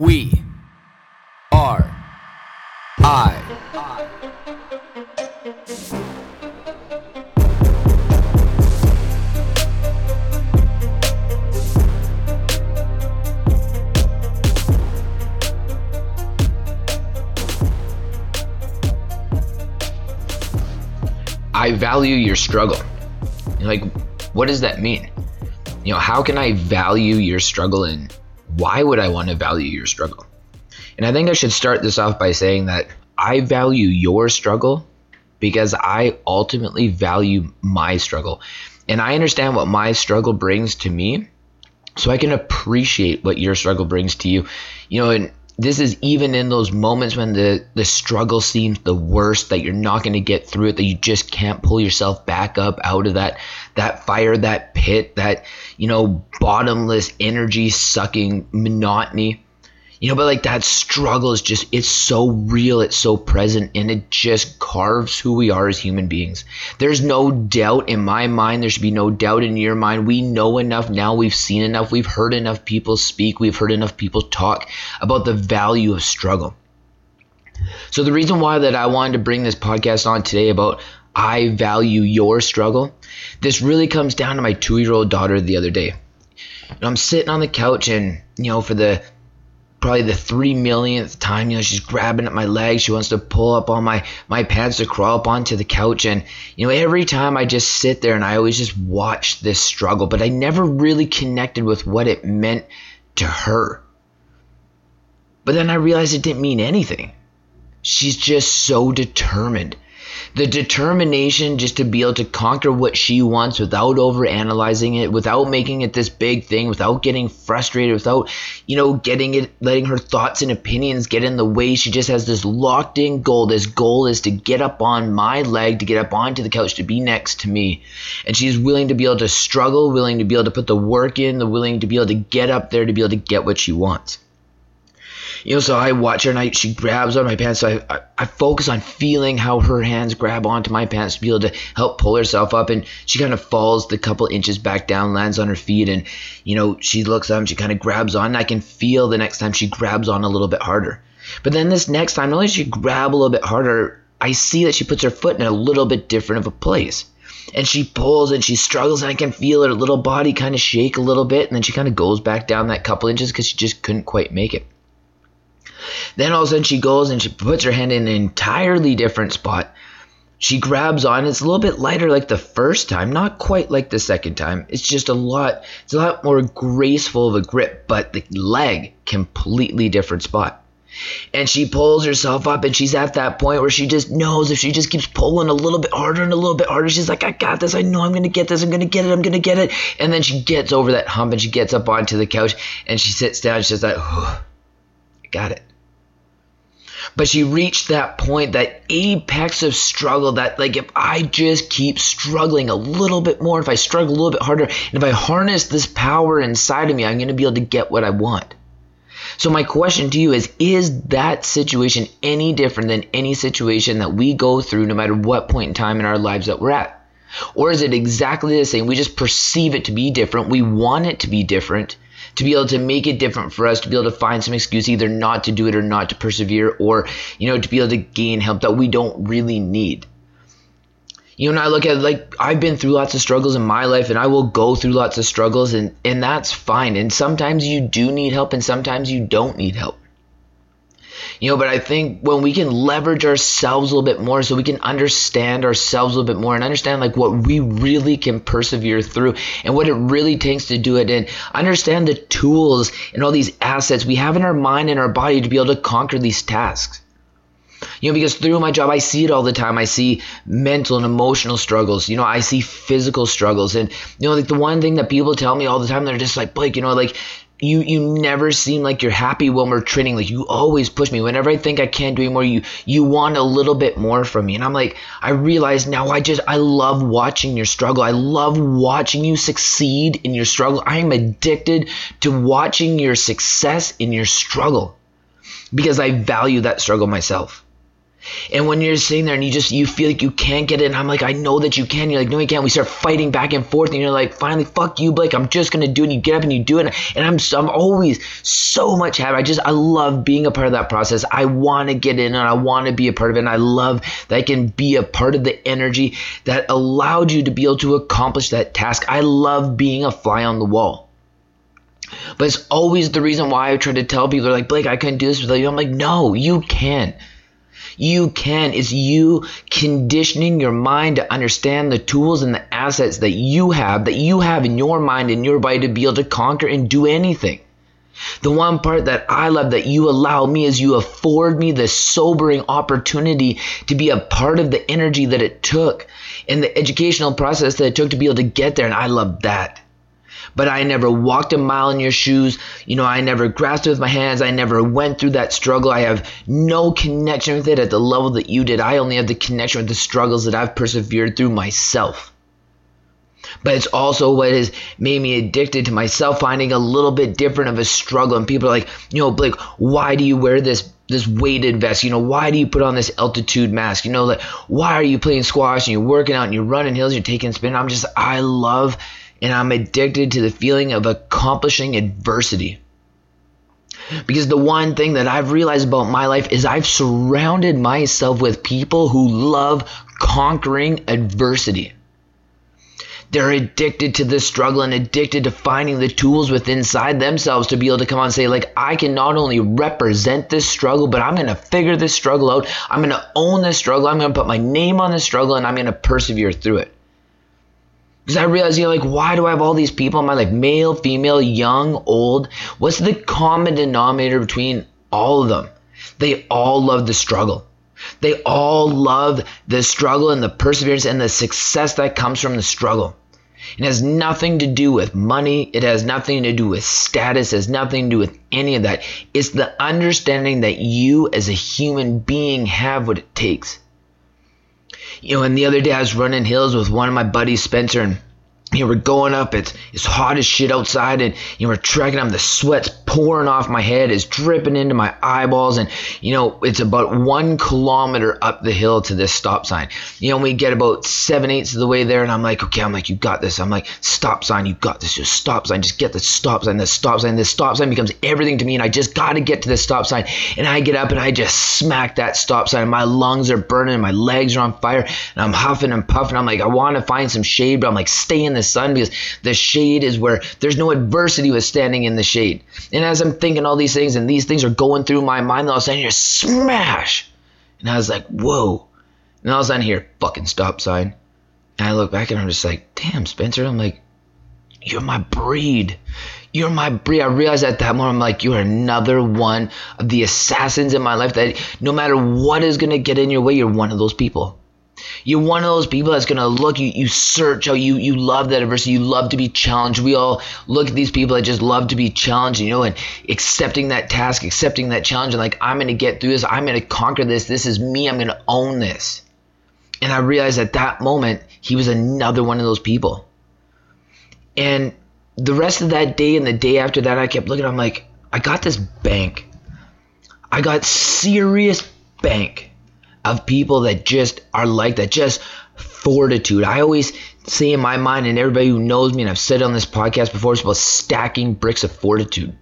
We are I. I value your struggle. Like, what does that mean? You know, how can I value your struggle and why would I want to value your struggle? And I think I should start this off by saying that I value your struggle because I ultimately value my struggle. And I understand what my struggle brings to me, so I can appreciate what your struggle brings to you. You know, and this is even in those moments when the the struggle seems the worst that you're not going to get through it that you just can't pull yourself back up out of that that fire that pit that you know bottomless energy sucking monotony you know but like that struggle is just it's so real it's so present and it just carves who we are as human beings. There's no doubt in my mind there should be no doubt in your mind. We know enough now we've seen enough we've heard enough people speak we've heard enough people talk about the value of struggle. So the reason why that i wanted to bring this podcast on today about i value your struggle this really comes down to my two year old daughter the other day. Know, i'm sitting on the couch and you know for the probably the three millionth time, you know, she's grabbing at my legs. She wants to pull up on my my pants to crawl up onto the couch. And you know, every time I just sit there and I always just watch this struggle, but I never really connected with what it meant to her. But then I realized it didn't mean anything. She's just so determined the determination just to be able to conquer what she wants without over analyzing it without making it this big thing without getting frustrated without you know getting it letting her thoughts and opinions get in the way. She just has this locked in goal. This goal is to get up on my leg to get up onto the couch to be next to me. And she's willing to be able to struggle willing to be able to put the work in the willing to be able to get up there to be able to get what she wants you know, so I watch her and I, she grabs on my pants. So I, I, I, focus on feeling how her hands grab onto my pants to be able to help pull herself up. And she kind of falls the couple inches back down, lands on her feet. And, you know, she looks up and she kind of grabs on. And I can feel the next time she grabs on a little bit harder. But then this next time, not only she grab a little bit harder, I see that she puts her foot in a little bit different of a place. And she pulls and she struggles, and I can feel her little body kind of shake a little bit. And then she kind of goes back down that couple inches because she just couldn't quite make it. Then all of a sudden she goes and she puts her hand in an entirely different spot. She grabs on. It's a little bit lighter like the first time, not quite like the second time. It's just a lot. It's a lot more graceful of a grip, but the leg completely different spot. And she pulls herself up, and she's at that point where she just knows if she just keeps pulling a little bit harder and a little bit harder, she's like, I got this. I know I'm going to get this. I'm going to get it. I'm going to get it. And then she gets over that hump and she gets up onto the couch and she sits down. She's like, Got it but she reached that point, that apex of struggle that, like, if I just keep struggling a little bit more, if I struggle a little bit harder, and if I harness this power inside of me, I'm going to be able to get what I want. So, my question to you is Is that situation any different than any situation that we go through, no matter what point in time in our lives that we're at? Or is it exactly the same? We just perceive it to be different. We want it to be different to be able to make it different for us, to be able to find some excuse either not to do it or not to persevere, or, you know, to be able to gain help that we don't really need. You know, and I look at like I've been through lots of struggles in my life and I will go through lots of struggles and and that's fine. And sometimes you do need help and sometimes you don't need help. You know, but I think when we can leverage ourselves a little bit more so we can understand ourselves a little bit more and understand like what we really can persevere through and what it really takes to do it and understand the tools and all these assets we have in our mind and our body to be able to conquer these tasks. You know, because through my job, I see it all the time. I see mental and emotional struggles. You know, I see physical struggles. And, you know, like the one thing that people tell me all the time, they're just like, Blake, you know, like you you never seem like you're happy when we're training like you always push me. Whenever i think i can't do anymore you you want a little bit more from me. And i'm like i realize now i just i love watching your struggle. I love watching you succeed in your struggle. I am addicted to watching your success in your struggle because i value that struggle myself And when you're sitting there and you just you feel like you can't get it, and I'm like, I know that you can. You're like, no, you can't. We start fighting back and forth, and you're like, finally, fuck you, Blake. I'm just gonna do it. And you get up and you do it, and I'm I'm always so much happy. I just I love being a part of that process. I want to get in and I want to be a part of it. And I love that I can be a part of the energy that allowed you to be able to accomplish that task. I love being a fly on the wall. But it's always the reason why I try to tell people, like, Blake, I couldn't do this without you. I'm like, no, you can. You can. It's you conditioning your mind to understand the tools and the assets that you have, that you have in your mind and your body to be able to conquer and do anything. The one part that I love that you allow me is you afford me the sobering opportunity to be a part of the energy that it took and the educational process that it took to be able to get there. And I love that but I never walked a mile in your shoes. You know, I never grasped it with my hands. I never went through that struggle. I have no connection with it at the level that you did. I only have the connection with the struggles that I've persevered through myself. But it's also what has made me addicted to myself finding a little bit different of a struggle. And people are like, you know, Blake, why do you wear this this weighted vest? You know, why do you put on this altitude mask? You know, like why are you playing squash and you're working out and you're running hills, you're taking spin? I'm just I love and I'm addicted to the feeling of accomplishing adversity. Because the one thing that I've realized about my life is I've surrounded myself with people who love conquering adversity. They're addicted to the struggle and addicted to finding the tools within inside themselves to be able to come on and say, like, I can not only represent this struggle, but I'm to figure this struggle out. I'm to own this struggle. I'm to put my name on this struggle and I'm to persevere through it. Because I realized, you know, like, why do I have all these people in my life? Male, female, young, old. What's the common denominator between all of them? They all love the struggle. They all love the struggle and the perseverance and the success that comes from the struggle. It has nothing to do with money. It has nothing to do with status. It has nothing to do with any of that. It's the understanding that you as a human being have what it takes you know, and the other day I was running hills with one of my buddies, Spencer, and you know, we're going up. It's it's hot as shit outside, and you know, we're trekking up. The sweat's pouring off my head, it's dripping into my eyeballs, and you know, it's about one kilometer up the hill to this stop sign. You know, we get about seven eighths of the way there, and I'm like, okay, I'm like, you got this. I'm like, stop sign, you got this. Just stop sign, just get the stop sign. The stop sign, the stop sign becomes everything to me, and I just got to get to the stop sign. And I get up and I just smack that stop sign. My lungs are burning, my legs are on fire, and I'm huffing and puffing. I'm like, I want to find some shade, but I'm like, stay in the sun because the shade is where there's no adversity with standing in the shade. And as I'm thinking all these things and these things are going through my mind, all of a sudden you smash. And I was like, whoa. And all of a sudden here, fucking stop sign. And I look back and I'm just like, damn, Spencer. I'm like, you're my breed. You're my breed. I realized at that moment, I'm like, you're another one of the assassins in my life that no matter what is going to get in your way, you're one of those people. You're one of those people that's gonna look, you, you search out, you you love that adversity, you love to be challenged. We all look at these people that just love to be challenged, you know, and accepting that task, accepting that challenge, and like, I'm gonna get through this, I'm gonna conquer this, this is me, I'm gonna own this. And I realized at that moment, he was another one of those people. And the rest of that day and the day after that, I kept looking, I'm like, I got this bank. I got serious bank of people that just are like that, just fortitude. I always say in my mind, and everybody who knows me, and I've said it on this podcast before, it's about stacking bricks of fortitude.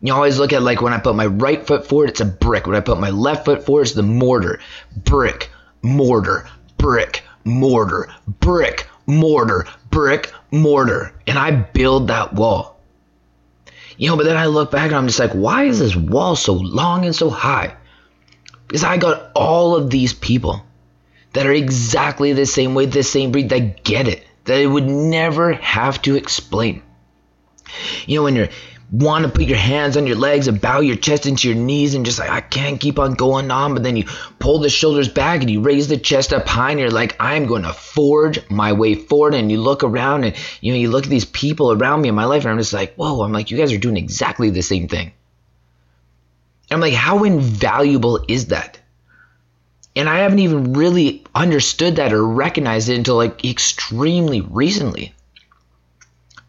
You always look at like when I put my right foot forward, it's a brick. When I put my left foot forward, it's the mortar. Brick, mortar, brick, mortar, brick, mortar, brick, mortar. And I build that wall. You know, but then I look back and I'm just like, why is this wall so long and so high? Because I got all of these people that are exactly the same way, the same breed, that get it, that it would never have to explain. You know, when you want to put your hands on your legs and bow your chest into your knees and just like, I can't keep on going on, but then you pull the shoulders back and you raise the chest up high and you're like, I'm going to forge my way forward. And you look around and, you know, you look at these people around me in my life and I'm just like, whoa, I'm like, you guys are doing exactly the same thing. I'm like, how invaluable is that? And I haven't even really understood that or recognized it until like extremely recently.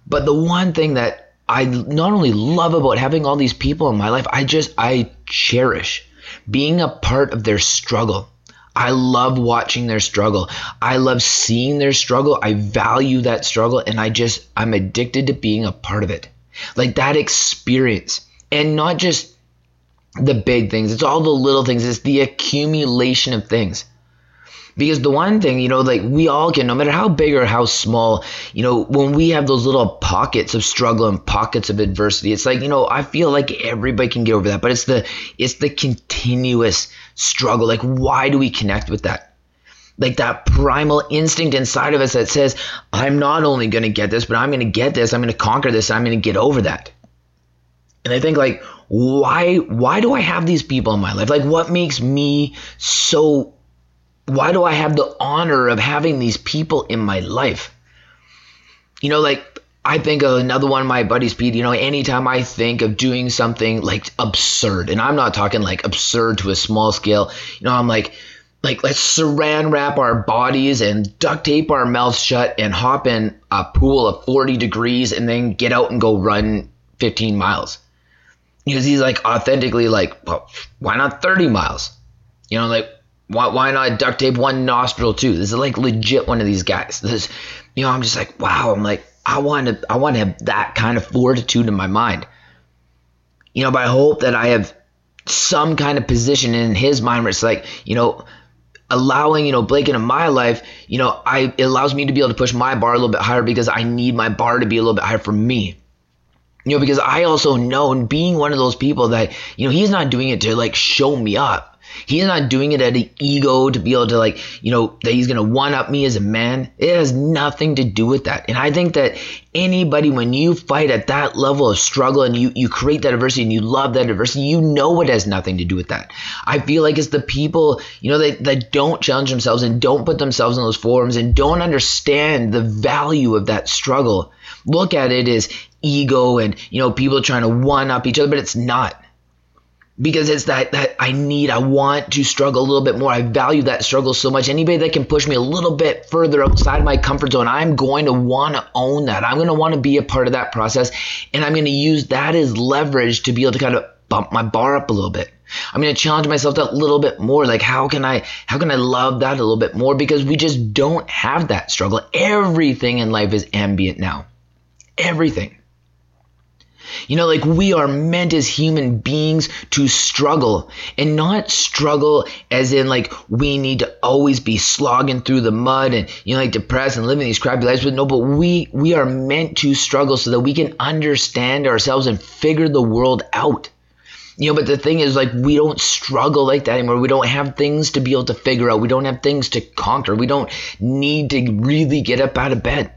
But the one thing that I not only love about having all these people in my life, I just, I cherish. being a part of their struggle. I love watching their struggle. I love seeing their struggle. I value that struggle and I just, I'm addicted to being a part of it. Like that experience. And not just the big things, it's all the little things, it's the accumulation of things. Because the one thing, you know, like we all can, no matter how big or how small, you know, when we have those little pockets of struggle and pockets of adversity, it's like, you know, I feel like everybody can get over that, but it's the it's the continuous struggle. Like, why do we connect with that? Like that primal instinct inside of us that says, I'm not only gonna get this, but I'm gonna get this, I'm gonna conquer this, I'm gonna get over that. And I think like why why do I have these people in my life? Like what makes me so why do I have the honor of having these people in my life? You know, like I think of another one of my buddies, Pete. You know, anytime I think of doing something like absurd, and I'm not talking like absurd to a small scale, you know, I'm like, like let's saran wrap our bodies and duct tape our mouths shut and hop in a pool of 40 degrees and then get out and go run 15 miles. Because he's like authentically like, well, why not 30 miles? You know, like why, why not duct tape one nostril too? This is like legit one of these guys. This, you know, I'm just like, wow. I'm like, I want to, I want to have that kind of fortitude in my mind. You know, but I hope that I have some kind of position in his mind where it's like, you know, allowing, you know, Blake into my life, you know, I it allows me to be able to push my bar a little bit higher because I need my bar to be a little bit higher for me. You know, because I also know, and being one of those people that, you know, he's not doing it to like show me up. He's not doing it at an ego to be able to like, you know, that he's gonna one up me as a man. It has nothing to do with that. And I think that anybody, when you fight at that level of struggle and you you create that adversity and you love that adversity, you know it has nothing to do with that. I feel like it's the people, you know, that, that don't challenge themselves and don't put themselves in those forums and don't understand the value of that struggle. Look at it as ego and you know people trying to one up each other, but it's not because it's that that I need, I want to struggle a little bit more. I value that struggle so much. Anybody that can push me a little bit further outside my comfort zone, I'm going to want to own that. I'm going to want to be a part of that process, and I'm going to use that as leverage to be able to kind of bump my bar up a little bit. I'm going to challenge myself that a little bit more. Like how can I how can I love that a little bit more because we just don't have that struggle. Everything in life is ambient now. Everything. You know, like we are meant as human beings to struggle and not struggle as in like we need to always be slogging through the mud and you know like depressed and living these crappy lives. But no, but we we are meant to struggle so that we can understand ourselves and figure the world out. You know, but the thing is, like, we don't struggle like that anymore. We don't have things to be able to figure out. We don't have things to conquer. We don't need to really get up out of bed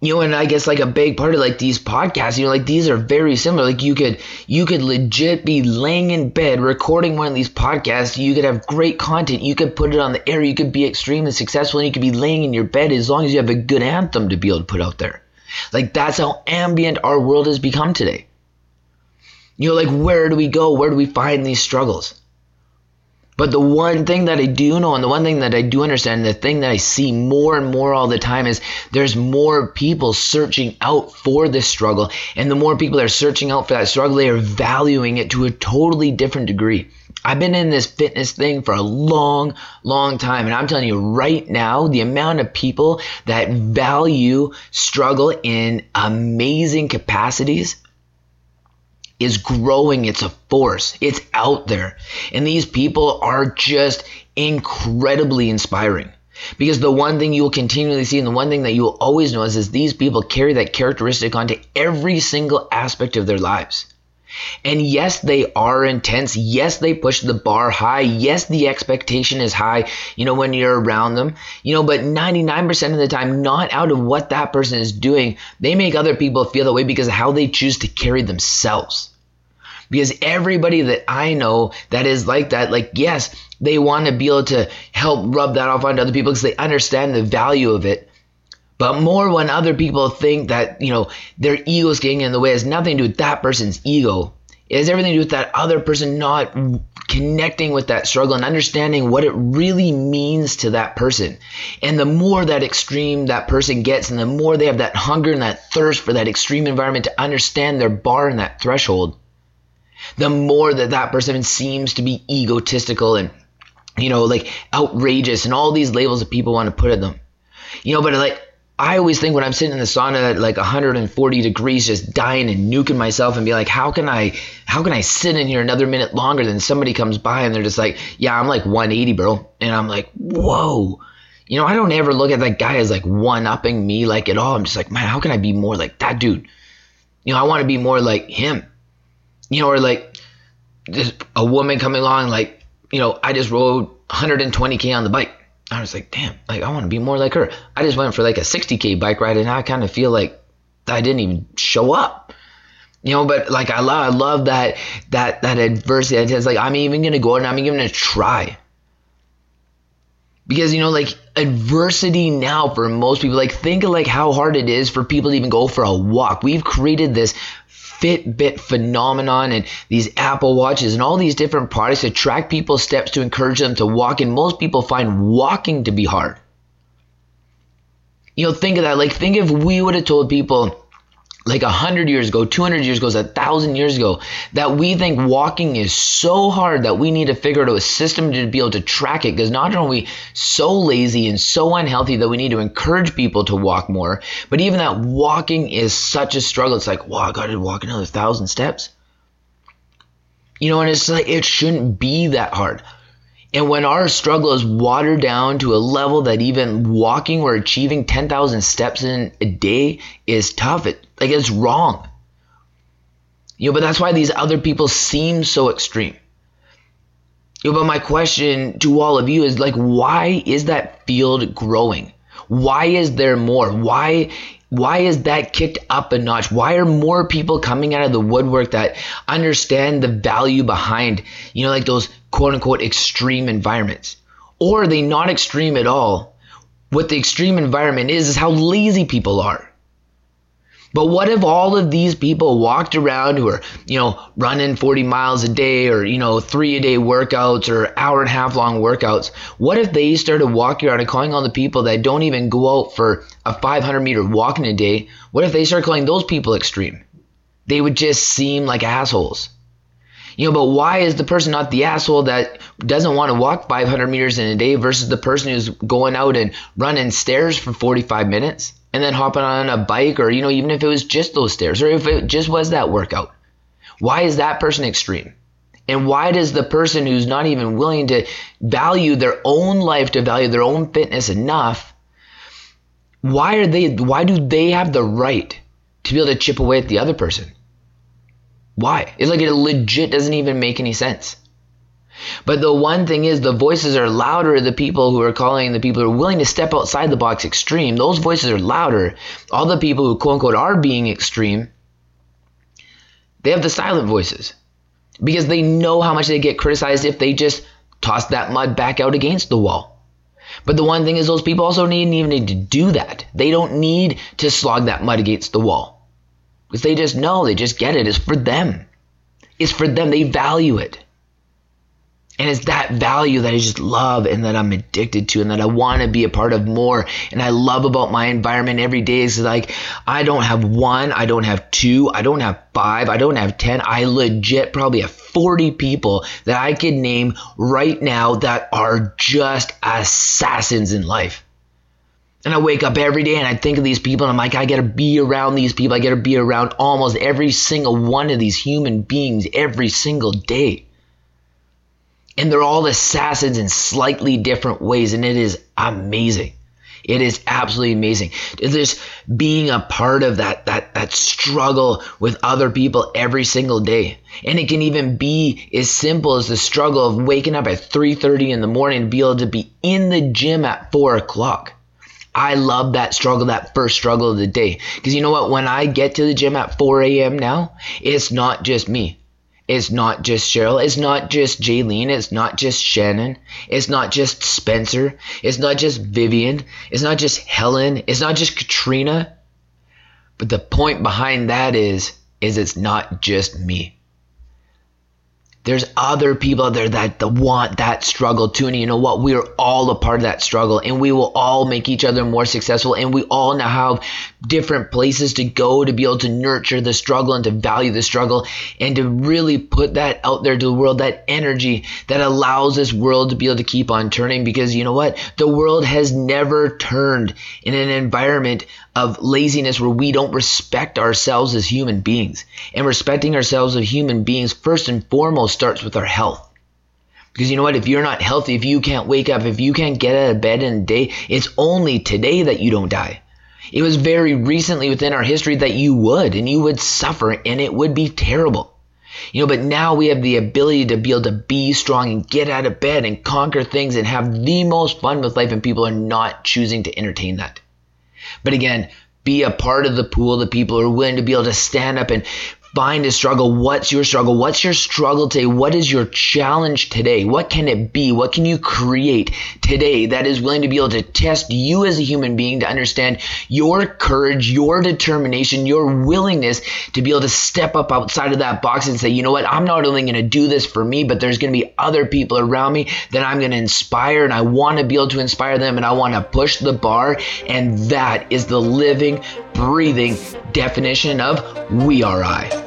you know, and I guess like a big part of like these podcasts, you know, like these are very similar. Like you could you could legit be laying in bed recording one of these podcasts. You could have great content. You could put it on the air. You could be extremely successful, and you could be laying in your bed as long as you have a good anthem to be able to put out there. Like that's how ambient our world has become today. You know, like where do we go? Where do we find these struggles? But the one thing that I do know and the one thing that I do understand, the thing that I see more and more all the time is there's more people searching out for this struggle. And the more people are searching out for that struggle, they are valuing it to a totally different degree. I've been in this fitness thing for a long, long time. And I'm telling you right now, the amount of people that value struggle in amazing capacities is growing. It's a force. It's out there. And these people are just incredibly inspiring. Because the one thing you will continually see and the one thing that you will always notice is these people carry that characteristic onto every single aspect of their lives. And yes, they are intense. Yes, they push the bar high. Yes, the expectation is high, you know, when you're around them, you know, but 99% of the time, not out of what that person is doing, they make other people feel that way because of how they choose to carry themselves. Because everybody that I know that is like that, like, yes, they want to be able to help rub that off onto other people because they understand the value of it. But more when other people think that, you know, their ego is getting in the way, it has nothing to do with that person's ego. It has everything to do with that other person not connecting with that struggle and understanding what it really means to that person. And the more that extreme that person gets, and the more they have that hunger and that thirst for that extreme environment to understand their bar and that threshold, the more that that person seems to be egotistical and you know like outrageous and all these labels that people want to put on them you know but like I always think when I'm sitting in the sauna at like 140 degrees, just dying and nuking myself, and be like, how can I, how can I sit in here another minute longer than somebody comes by and they're just like, yeah, I'm like 180, bro, and I'm like, whoa, you know, I don't ever look at that guy as like one upping me like at all. I'm just like, man, how can I be more like that dude? You know, I want to be more like him. You know, or like just a woman coming along, like, you know, I just rode 120k on the bike I was like, damn, like I want to be more like her. I just went for like a 60k bike ride, and I kind of feel like I didn't even show up. You know, but like I love, I love that that that adversity. It's like I'm even gonna go and I'm even gonna try. Because you know, like adversity now for most people, like think of like how hard it is for people to even go for a walk. We've created this Fitbit phenomenon and these Apple Watches and all these different products to track people's steps to encourage them to walk. And most people find walking to be hard. You know, think of that. Like, think if we would have told people like a hundred years ago, 200 years ago, a thousand years ago, that we think walking is so hard that we need to figure out a system to be able to track it. Because not only are we so lazy and so unhealthy that we need to encourage people to walk more, but even that walking is such a struggle. It's like, wow, I got to walk another thousand steps. You know, and it's like, it shouldn't be that hard. And when our struggle is watered down to a level that even walking or achieving 10,000 steps in a day is tough, it like it's wrong. You know, but that's why these other people seem so extreme. You know, but my question to all of you is like, why is that field growing? Why is there more? Why why is that kicked up a notch? Why are more people coming out of the woodwork that understand the value behind, you know, like those quote unquote extreme environments? Or are they not extreme at all? What the extreme environment is, is how lazy people are. But what if all of these people walked around who are, you know, running 40 miles a day or, you know, three a day workouts or hour and a half long workouts? What if they started walking around and calling on the people that don't even go out for a 500 meter walk in a day? What if they start calling those people extreme? They would just seem like assholes. You know, but why is the person not the asshole that doesn't want to walk 500 meters in a day versus the person who's going out and running stairs for 45 minutes? And then hopping on a bike or you know even if it was just those stairs or if it just was that workout. Why is that person extreme? And why does the person who's not even willing to value their own life to value their own fitness enough why are they why do they have the right to be able to chip away at the other person? Why? It's like it legit doesn't even make any sense but the one thing is, the voices are louder. The people who are calling, the people who are willing to step outside the box extreme, those voices are louder. All the people who quote unquote are being extreme, they have the silent voices because they know how much they get criticized if they just toss that mud back out against the wall. But the one thing is, those people also need even need to do that. They don't need to slog that mud against the wall because they just know, they just get it. It's for them. It's for them. They value it. And it's that value that I just love and that I'm addicted to and that I want to be a part of more. And I love about my environment every day is like, I don't have one, I don't have two, I don't have five, I don't have 10. I legit probably have 40 people that I could name right now that are just assassins in life. And I wake up every day and I think of these people and I'm like, I gotta be around these people. I gotta be around almost every single one of these human beings every single day and they're all assassins in slightly different ways and it is amazing it is absolutely amazing just being a part of that that that struggle with other people every single day and it can even be as simple as the struggle of waking up at 3.30 in the morning to be able to be in the gym at 4 o'clock I love that struggle, that first struggle of the day. Because you know what? When I get to the gym at 4 a.m. now, it's not just me. It's not just Cheryl. It's not just Jaylene. It's not just Shannon. It's not just Spencer. It's not just Vivian. It's not just Helen. It's not just Katrina. But the point behind that is, is it's not just me. There's other people out there that want that struggle too. And you know what? We are all a part of that struggle and we will all make each other more successful. And we all now have different places to go to be able to nurture the struggle and to value the struggle and to really put that out there to the world, that energy that allows this world to be able to keep on turning. Because you know what? The world has never turned in an environment of laziness where we don't respect ourselves as human beings. And respecting ourselves as human beings, first and foremost, starts with our health. Because you know what? If you're not healthy, if you can't wake up, if you can't get out of bed in a day, it's only today that you don't die. It was very recently within our history that you would, and you would suffer, and it would be terrible. You know, but now we have the ability to be able to be strong and get out of bed and conquer things and have the most fun with life, and people are not choosing to entertain that. But again, be a part of the pool of people who are willing to be able to stand up and find a struggle. What's your struggle? What's your struggle today? What is your challenge today? What can it be? What can you create today that is willing to be able to test you as a human being to understand your courage, your determination, your willingness to be able to step up outside of that box and say, you know what? I'm not only going to do this for me, but there's going to be other people around me that I'm going to inspire and I want to be able to inspire them and I want to push the bar. And that is the living, breathing definition of We Are I.